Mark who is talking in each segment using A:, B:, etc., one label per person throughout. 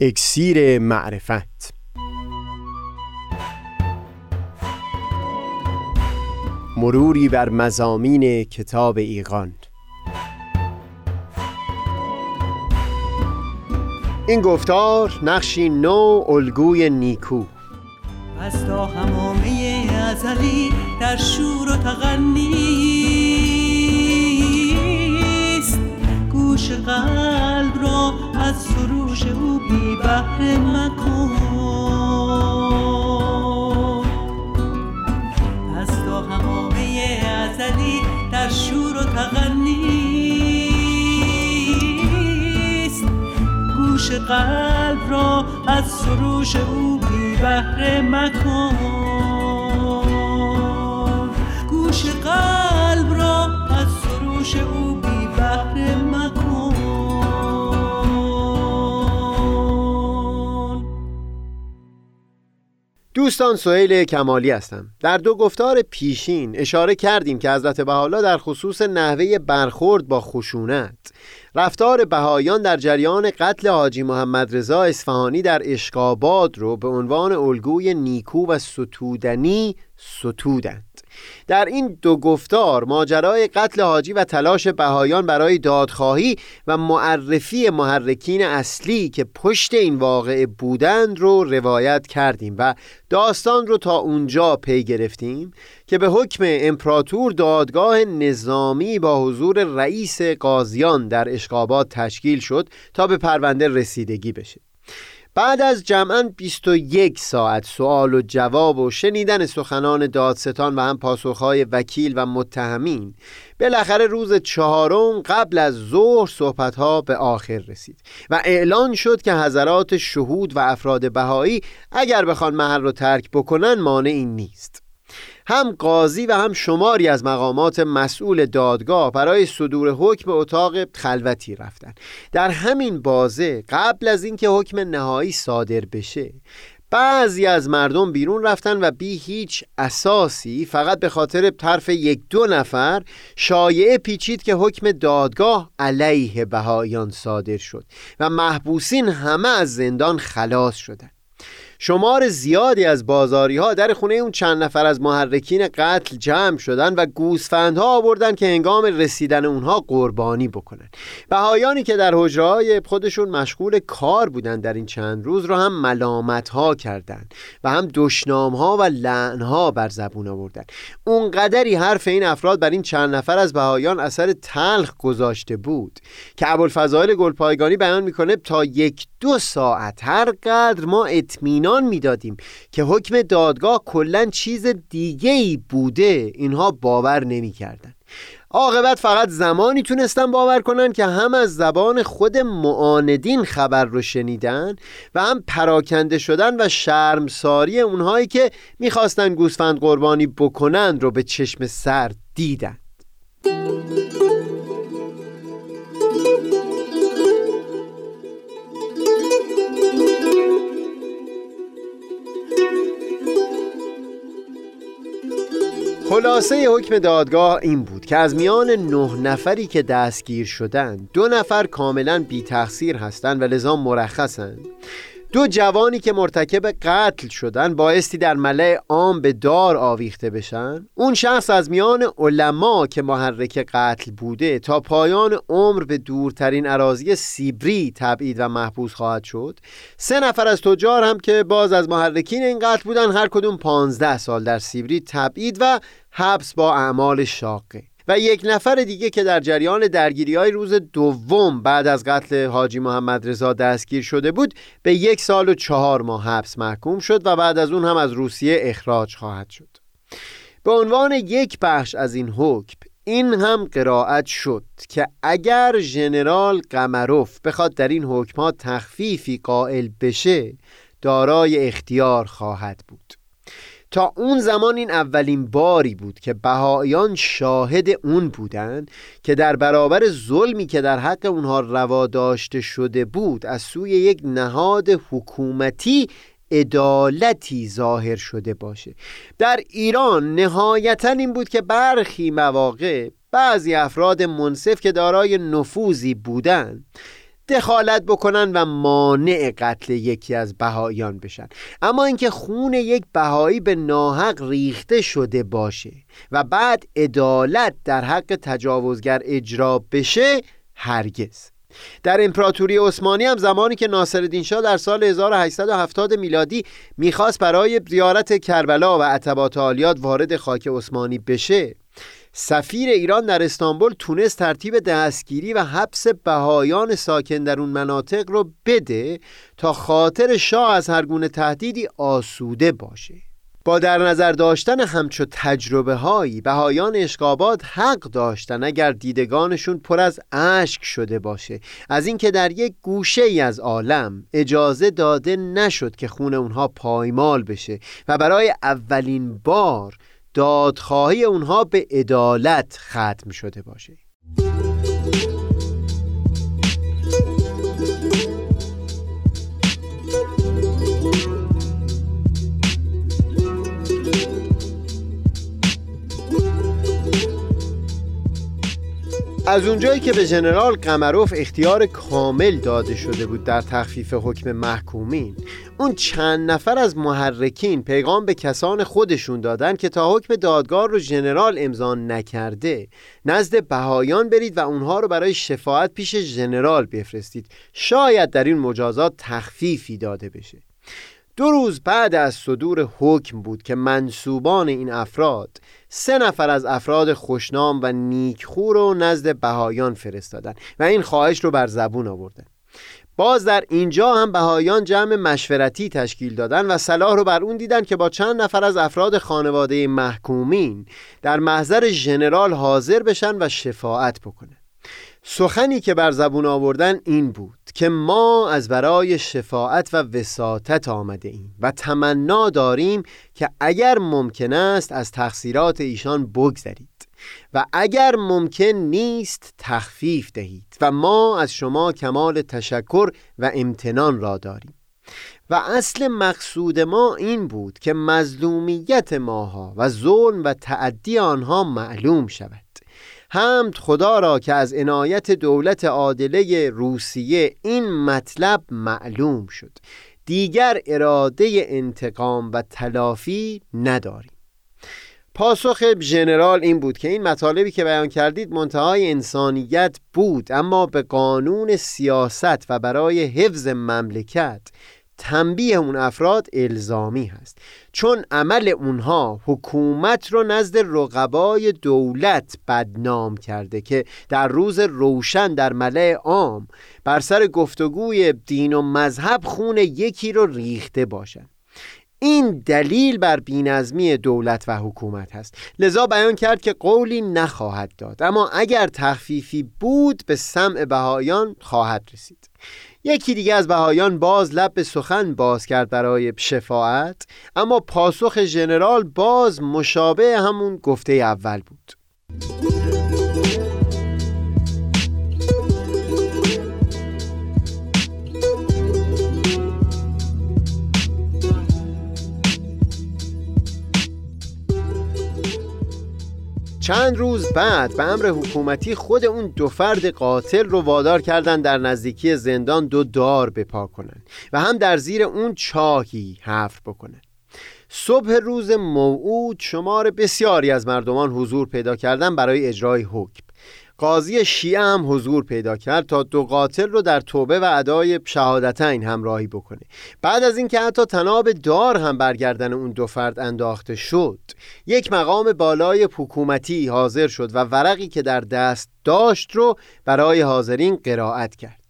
A: اکسیر معرفت. مروری بر مزامین کتاب ایقان این گفتار نقشی نو الگوی نیکو.
B: از تا همامه ازلی در شور و تغنیست گوش قلب را از سروش او بی بحر مکن از تا همامه ازلی در شور و تغنیست گوش قلب را از سروش او بی بهره مکن گوش قلب را از سروش او
A: دوستان سهیل کمالی هستم. در دو گفتار پیشین اشاره کردیم که حضرت بحالا در خصوص نحوه برخورد با خشونت رفتار بهایان در جریان قتل حاجی محمد رضا اصفهانی در اشقاباد رو به عنوان الگوی نیکو و ستودنی ستودند. در این دو گفتار ماجرای قتل حاجی و تلاش بهایان برای دادخواهی و معرفی محرکین اصلی که پشت این واقعه بودند رو روایت کردیم و داستان رو تا اونجا پی گرفتیم. که به حکم امپراتور دادگاه نظامی با حضور رئیس قاضیان در اشقابات تشکیل شد تا به پرونده رسیدگی بشه. بعد از جمعا 21 ساعت سوال و جواب و شنیدن سخنان دادستان و هم پاسخهای وکیل و متهمین بالاخره روز چهارم قبل از ظهر صحبتها به آخر رسید و اعلان شد که حضرات شهود و افراد بهایی اگر بخوان محل رو ترک بکنن مانعی نیست. هم قاضی و هم شماری از مقامات مسئول دادگاه برای صدور حکم اتاق خلوتی رفتن. در همین بازه قبل از اینکه حکم نهایی صادر بشه بعضی از مردم بیرون رفتن و بی هیچ اساسی فقط به خاطر طرف یک دو نفر شایعه پیچید که حکم دادگاه علیه بهایان صادر شد و محبوسین همه از زندان خلاص شدند شمار زیادی از بازاری ها در خونه اون چند نفر از محرکین قتل جمع شدن و گوسفندها آوردن که هنگام رسیدن اونها قربانی بکنن. بهایانی که در حجره خودشون مشغول کار بودن در این چند روز رو هم ملامت ها کردن و هم دشنام ها و لعن ها بر زبون آوردن. اونقدری حرف این افراد بر این چند نفر از بهایان اثر تلخ گذاشته بود که ابوالفضائل گلپایگانی بیان می‌کنه تا یک دو ساعت هر قدر ما اطمینان می‌دادیم که حکم دادگاه کلا چیز دیگه ای بوده اینها باور نمی‌کردند. عاقبت فقط زمانی تونستن باور کنن که هم از زبان خود معاندین خبر رو شنیدن و هم پراکنده شدن و شرمساری اونهایی که می‌خواستن گوسفند قربانی بکنند رو به چشم سر دیدن خلاصه حکم دادگاه این بود که از میان نه نفری که دستگیر شدند دو نفر کاملا بی تقصیر هستند و لذا مرخصند. دو جوانی که مرتکب قتل شدن بایستی در ملع عام به دار آویخته بشن. اون شخص از میان علما که محرک قتل بوده تا پایان عمر به دورترین عراضی سیبری تبعید و محبوس خواهد شد. سه نفر از تجار هم که باز از محرکین این قتل بودن هر کدوم پانزده سال در سیبری تبعید و حبس با اعمال شاقه. و یک نفر دیگه که در جریان درگیری های روز دوم بعد از قتل حاجی محمد رضا دستگیر شده بود به یک سال و چهار ماه حبس محکوم شد و بعد از اون هم از روسیه اخراج خواهد شد. به عنوان یک بخش از این حکم این هم قرائت شد که اگر ژنرال قمروف بخواد در این حکمات تخفیفی قائل بشه دارای اختیار خواهد بود. تا اون زمان این اولین باری بود که بهایان شاهد اون بودند که در برابر ظلمی که در حق اونها روا داشته شده بود از سوی یک نهاد حکومتی عدالتی ظاهر شده باشه. در ایران نهایتا این بود که برخی مواقع بعضی افراد منصف که دارای نفوذی بودند دخالت بکنن و مانع قتل یکی از بهاییان بشن. اما اینکه خون یک بهایی به ناحق ریخته شده باشه و بعد عدالت در حق تجاوزگر اجرا بشه هرگز. در امپراتوری عثمانی هم زمانی که ناصرالدین شاه در سال 1870 میلادی می‌خواست برای زیارت کربلا و عتبات عالیات وارد خاک عثمانی بشه سفیر ایران در استانبول تونست ترتیب دستگیری و حبس بهایان ساکن در اون مناطق رو بده تا خاطر شاه از هر گونه تهدیدی آسوده باشه. با در نظر داشتن همچو تجربه هایی بهایان اشقابات حق داشتن اگر دیدگانشون پر از اشک شده باشه. از اینکه در یک گوشه ای از عالم اجازه داده نشد که خون اونها پایمال بشه و برای اولین بار دادخواهی اونها به عدالت ختم شده باشه. از اونجایی که به ژنرال قمروف اختیار کامل داده شده بود در تخفیف حکم محکومین اون چند نفر از محرکین پیغام به کسان خودشون دادن که تا حکم دادگاه رو ژنرال امضا نکرده نزد بهایان برید و اونها رو برای شفاعت پیش ژنرال بفرستید. شاید در این مجازات تخفیفی داده بشه. دو روز بعد از صدور حکم بود که منصوبان این افراد سه نفر از افراد خوشنام و نیکخو رو نزد بهایان فرستادن و این خواهش رو بر زبون آوردن باز در اینجا هم بهایان جمع مشورتی تشکیل دادن و صلاح رو بر اون دیدن که با چند نفر از افراد خانواده محکومین در محضر ژنرال حاضر بشن و شفاعت بکنن. سخنی که بر زبون آوردن این بود که ما از برای شفاعت و وساطت آمده ایم و تمنا داریم که اگر ممکن است از تقصیرات ایشان بگذرید و اگر ممکن نیست تخفیف دهید و ما از شما کمال تشکر و امتنان را داریم. و اصل مقصود ما این بود که مظلومیت ماها و ظلم و تعدی آنها معلوم شود. حمد خدا را که از عنایت دولت عادله روسیه این مطلب معلوم شد. دیگر اراده انتقام و تلافی نداریم. پاسخ ژنرال این بود که این مطالبی که بیان کردید منتهای انسانیت بود اما به قانون سیاست و برای حفظ مملکت تنبیه اون افراد الزامی هست. چون عمل اونها حکومت رو نزد رقبای دولت بدنام کرده که در روز روشن در ملع عام بر سر گفتگوی دین و مذهب خون یکی رو ریخته باشند این دلیل بر بینظمی دولت و حکومت هست. لذا بیان کرد که قولی نخواهد داد اما اگر تخفیفی بود به سمع بهایان خواهد رسید. یکی دیگه از بهایان باز لب به سخن باز کرد برای شفاعت اما پاسخ ژنرال باز مشابه همون گفته اول بود. چند روز بعد به امر حکومتی خود اون دو فرد قاتل رو وادار کردن در نزدیکی زندان دو دار بپا کنن و هم در زیر اون چاهی حفر بکنن. صبح روز موعود شمار بسیاری از مردمان حضور پیدا کردن برای اجرای حکم. قاضی شیعه هم حضور پیدا کرد تا دو قاتل رو در توبه و ادای شهادتین همراهی بکنه. بعد از اینکه حتی تناب دار هم برگردن اون دو فرد انداخته شد یک مقام بالای حکومتی حاضر شد و ورقی که در دست داشت رو برای حاضرین قرائت کرد.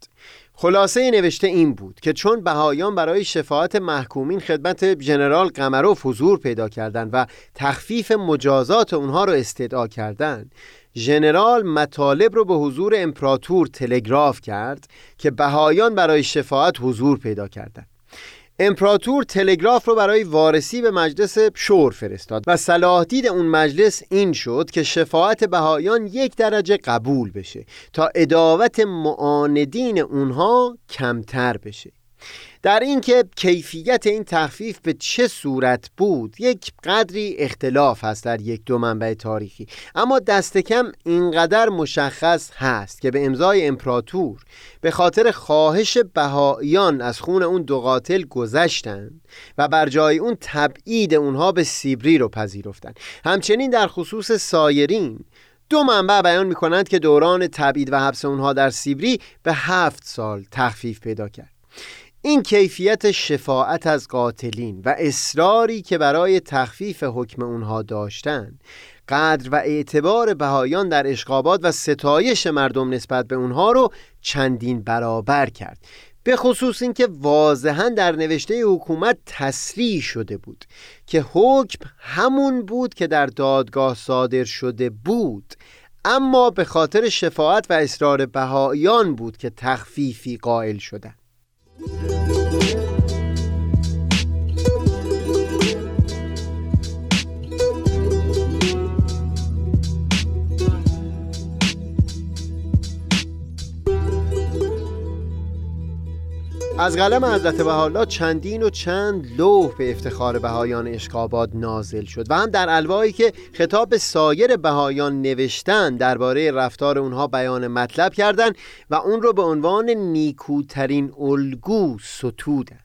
A: خلاصه نوشته این بود که چون بهایان برای شفاعت محکومین خدمت ژنرال قمروف حضور پیدا کردند و تخفیف مجازات اونها رو استدعا کردند ژنرال مطالب رو به حضور امپراتور تلگراف کرد که بهایان برای شفاعت حضور پیدا کردند. امپراتور تلگراف رو برای وارسی به مجلس شور فرستاد و صلاح دید اون مجلس این شد که شفاعت بهایان یک درجه قبول بشه تا اداوت معاندین اونها کمتر بشه. در اینکه کیفیت این تخفیف به چه صورت بود یک قدری اختلاف هست در یک دو منبع تاریخی. اما دست کم اینقدر مشخص هست که به امضای امپراتور به خاطر خواهش بهاییان از خون اون دو قاتل گذشتند و بر جای اون تبعید اونها به سیبری رو پذیرفتند. همچنین در خصوص سایرین دو منبع بیان می کنند که دوران تبعید و حبس اونها در سیبری به هفت سال تخفیف پیدا کرد. این کیفیت شفاعت از قاتلین و اصراری که برای تخفیف حکم اونها داشتند قدر و اعتبار بهایان در اشقابات و ستایش مردم نسبت به اونها رو چندین برابر کرد. به خصوص اینکه واضحا در نوشته حکومت تصریح شده بود که حکم همون بود که در دادگاه صادر شده بود. اما به خاطر شفاعت و اصرار بهایان بود که تخفیفی قائل شدند Música از قلم حضرت بهاءالله چندین و چند لوح به افتخار بهایان اشقاباد نازل شد و هم در الواحی که خطاب سایر بهایان نوشتن درباره رفتار اونها بیان مطلب کردند و اون رو به عنوان نیکوترین الگو ستودن.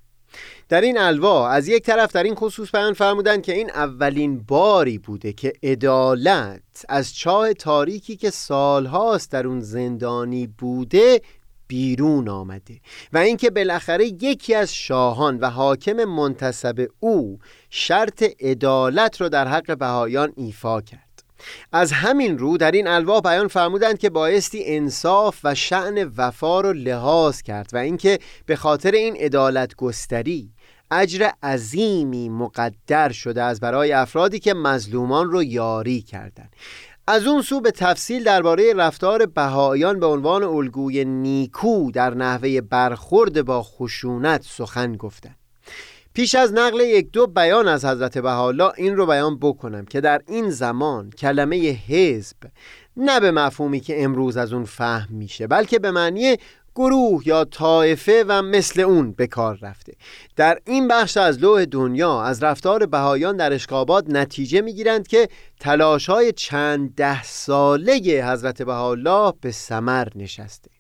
A: در این الوا از یک طرف در این خصوص بیان فرمودند که این اولین باری بوده که عدالت از چاه تاریکی که سالهاست در اون زندانی بوده بیرون آمده و اینکه بالاخره یکی از شاهان و حاکم منتصب او شرط عدالت را در حق بهایان ایفا کرد. از همین رو در این الواح بیان فرمودند که بایستی انصاف و شعن وفا رو لحاظ کرد و اینکه به خاطر این عدالت گستری اجر عظیمی مقدر شده از برای افرادی که مظلومان رو یاری کردند. از اون سو به تفصیل درباره رفتار بهایان به عنوان الگوی نیکو در نحوه برخورد با خشونت سخن گفتن. پیش از نقل یک دو بیان از حضرت بهاءالله این رو بیان بکنم که در این زمان کلمه حزب نه به مفهومی که امروز از اون فهم میشه بلکه به معنی گروه یا طایفه و مثل اون به کار رفته. در این بخش از لوح دنیا از رفتار بهایان در اشقابات نتیجه می‌گیرند که تلاش های چند ده ساله حضرت بهاءالله به سمر نشسته.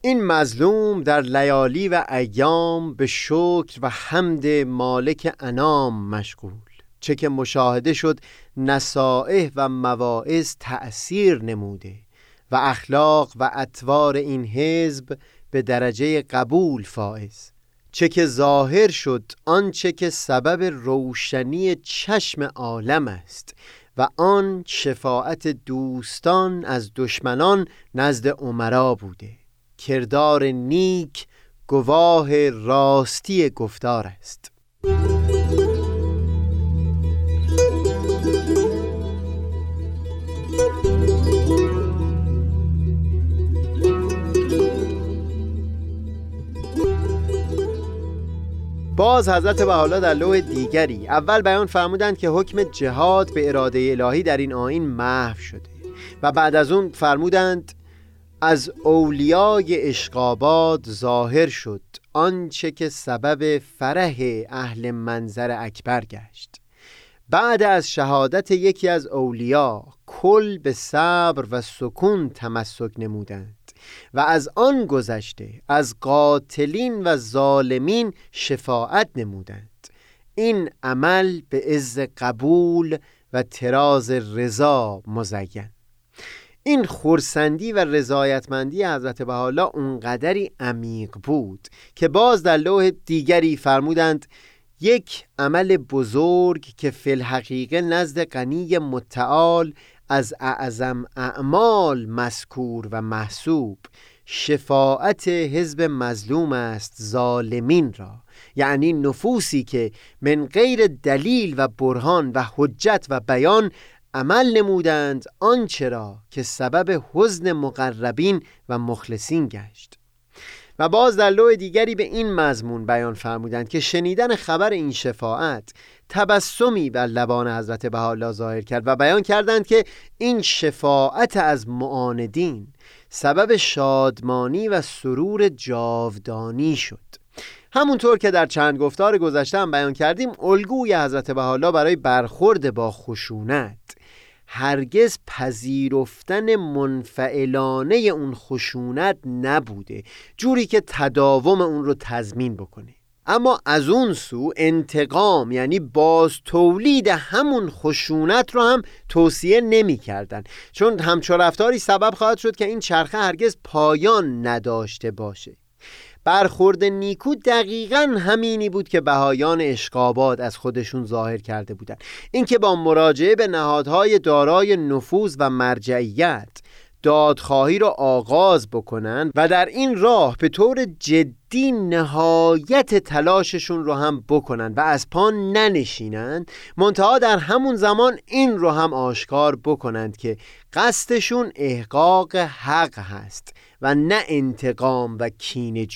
A: این مظلوم در لیالی و ایام به شکر و حمد مالک انام مشغول چه که مشاهده شد نصائح و مواعظ تأثیر نموده. و اخلاق و اطوار این حزب به درجه قبول فائز. چه که ظاهر شد آنچه که سبب روشنی چشم عالم است و آن شفاعت دوستان از دشمنان نزد عمرا بوده. کردار نیک گواه راستی گفتار است. باز حضرت بحالا در لوح دیگری اول بیان فرمودند که حکم جهاد به اراده الهی در این آین محو شده و بعد از اون فرمودند از اولیای اشقاباد ظاهر شد آنچه که سبب فرح اهل منظر اکبر گشت. بعد از شهادت یکی از اولیا کل به صبر و سکون تمسک نمودند. و از آن گذشته از قاتلین و ظالمین شفاعت نمودند. این عمل به عز قبول و تراز رضا مزین. این خورسندی و رضایتمندی حضرت بحالا اونقدری عمیق بود که باز در لوح دیگری فرمودند یک عمل بزرگ که فی الحقیقه نزد غنی متعال از اعظم اعمال مذکور و محسوب. شفاعت حزب مظلوم است ظالمین را. یعنی نفوسی که من غیر دلیل و برهان و حجت و بیان عمل نمودند آنچه را که سبب حزن مقربین و مخلصین گشت. و باز در لوح دیگری به این مضمون بیان فرمودند که شنیدن خبر این شفاعت تبسمی بر لبان حضرت بهاءالله ظاهر کرد و بیان کردند که این شفاعت از معاندین سبب شادمانی و سرور جاودانی شد. همونطور که در چند گفتار گذشته هم بیان کردیم الگوی حضرت بحالا برای برخورد با خشونت هرگز پذیرفتن منفعلانه اون خشونت نبوده جوری که تداوم اون رو تضمین بکنه. اما از اون سو انتقام یعنی باز تولید همون خشونت رو هم توصیه نمی کردن چون همچو رفتاری سبب خواهد شد که این چرخه هرگز پایان نداشته باشه. برخورد نیکو دقیقا همینی بود که بهایان اشقاباد از خودشون ظاهر کرده بودند. اینکه با مراجعه به نهادهای دارای نفوذ و مرجعیت دادخواهی را آغاز بکنن و در این راه به طور جدی نهایت تلاششون رو هم بکنن و از پا ننشینند منتها در همون زمان این رو هم آشکار بکنند که قصدشون احقاق حق هست و نه انتقام و کین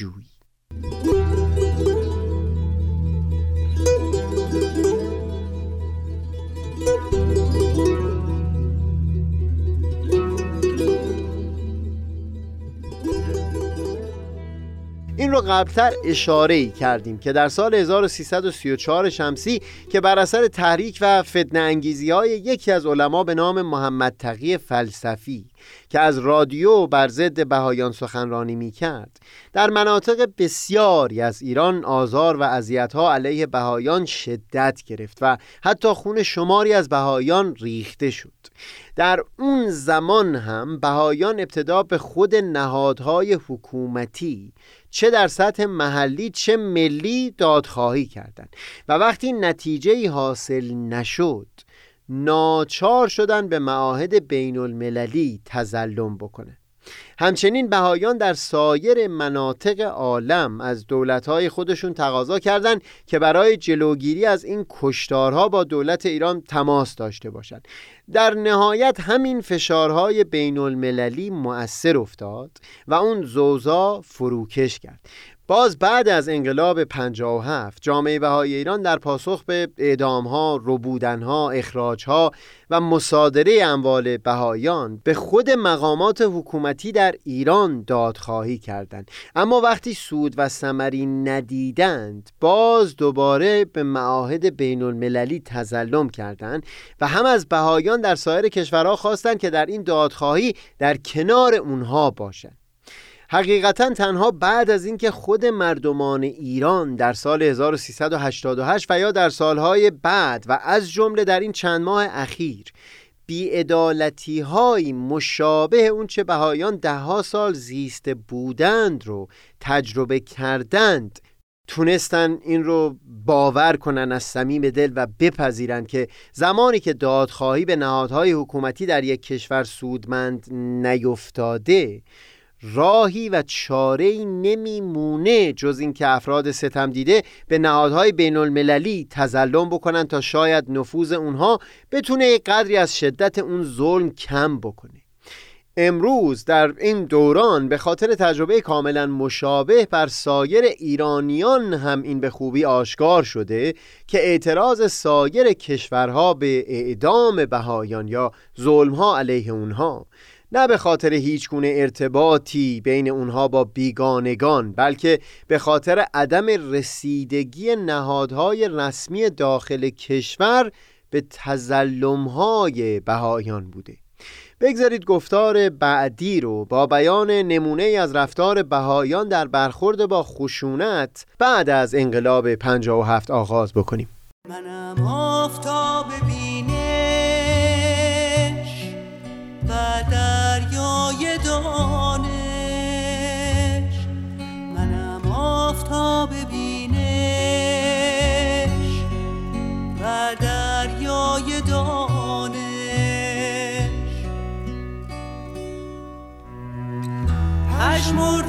A: این رو قبلتر اشاره ای کردیم که در سال 1334 شمسی که بر اثر تحریک و فتنه انگیزی های یکی از علما به نام محمد تقی فلسفی که از رادیو بر ضد بهایان سخنرانی می کرد در مناطق بسیاری از ایران آزار و ها علیه بهایان شدت گرفت و حتی خون شماری از بهایان ریخته شد. در اون زمان هم بهایان ابتدا به خود نهادهای حکومتی چه در سطح محلی چه ملی دادخواهی کردند. و وقتی نتیجه حاصل نشد ناچار شدن به معاهد بین المللی تزلم بکنه. همچنین بهایان در سایر مناطق عالم از دولتهای خودشون تقاضا کردند که برای جلوگیری از این کشتارها با دولت ایران تماس داشته باشند در نهایت همین فشارهای بین المللی مؤثر افتاد و اون زوزا فروکش کرد. باز بعد از انقلاب 57 جامعه بهای ایران در پاسخ به اعدامها، ربودنها، اخراجها و مصادره اموال بهایان به خود مقامات حکومتی در ایران دادخواهی کردند. اما وقتی سود و ثمری ندیدند باز دوباره به معاهد بین المللی تزلم کردند و هم از بهایان در سایر کشورها خواستند که در این دادخواهی در کنار اونها باشند. حقیقتا تنها بعد از اینکه خود مردمان ایران در سال 1388 و یا در سالهای بعد و از جمله در این چند ماه اخیر بیعدالتی های مشابه اون چه بهایان دهها سال زیسته بودند رو تجربه کردند تونستن این رو باور کنن از صمیم دل و بپذیرند که زمانی که دادخواهی به نهادهای حکومتی در یک کشور سودمند نیفتاده راهی و چاره‌ای نمیمونه جز اینکه افراد ستم دیده به نهادهای بین المللی تزلم بکنن تا شاید نفوذ اونها بتونه قدری از شدت اون ظلم کم بکنه. امروز در این دوران به خاطر تجربه کاملا مشابه بر سایر ایرانیان هم این به خوبی آشکار شده که اعتراض سایر کشورها به اعدام بهایان یا ظلمها علیه اونها. نه به خاطر هیچ گونه ارتباطی بین اونها با بیگانگان بلکه به خاطر عدم رسیدگی نهادهای رسمی داخل کشور به تزلمهای بهایان بوده. بگذارید گفتار بعدی رو با بیان نمونه از رفتار بهایان در برخورد با خشونت بعد از انقلاب 57 آغاز بکنیم. منم آفتاب بینش دار Schmutz.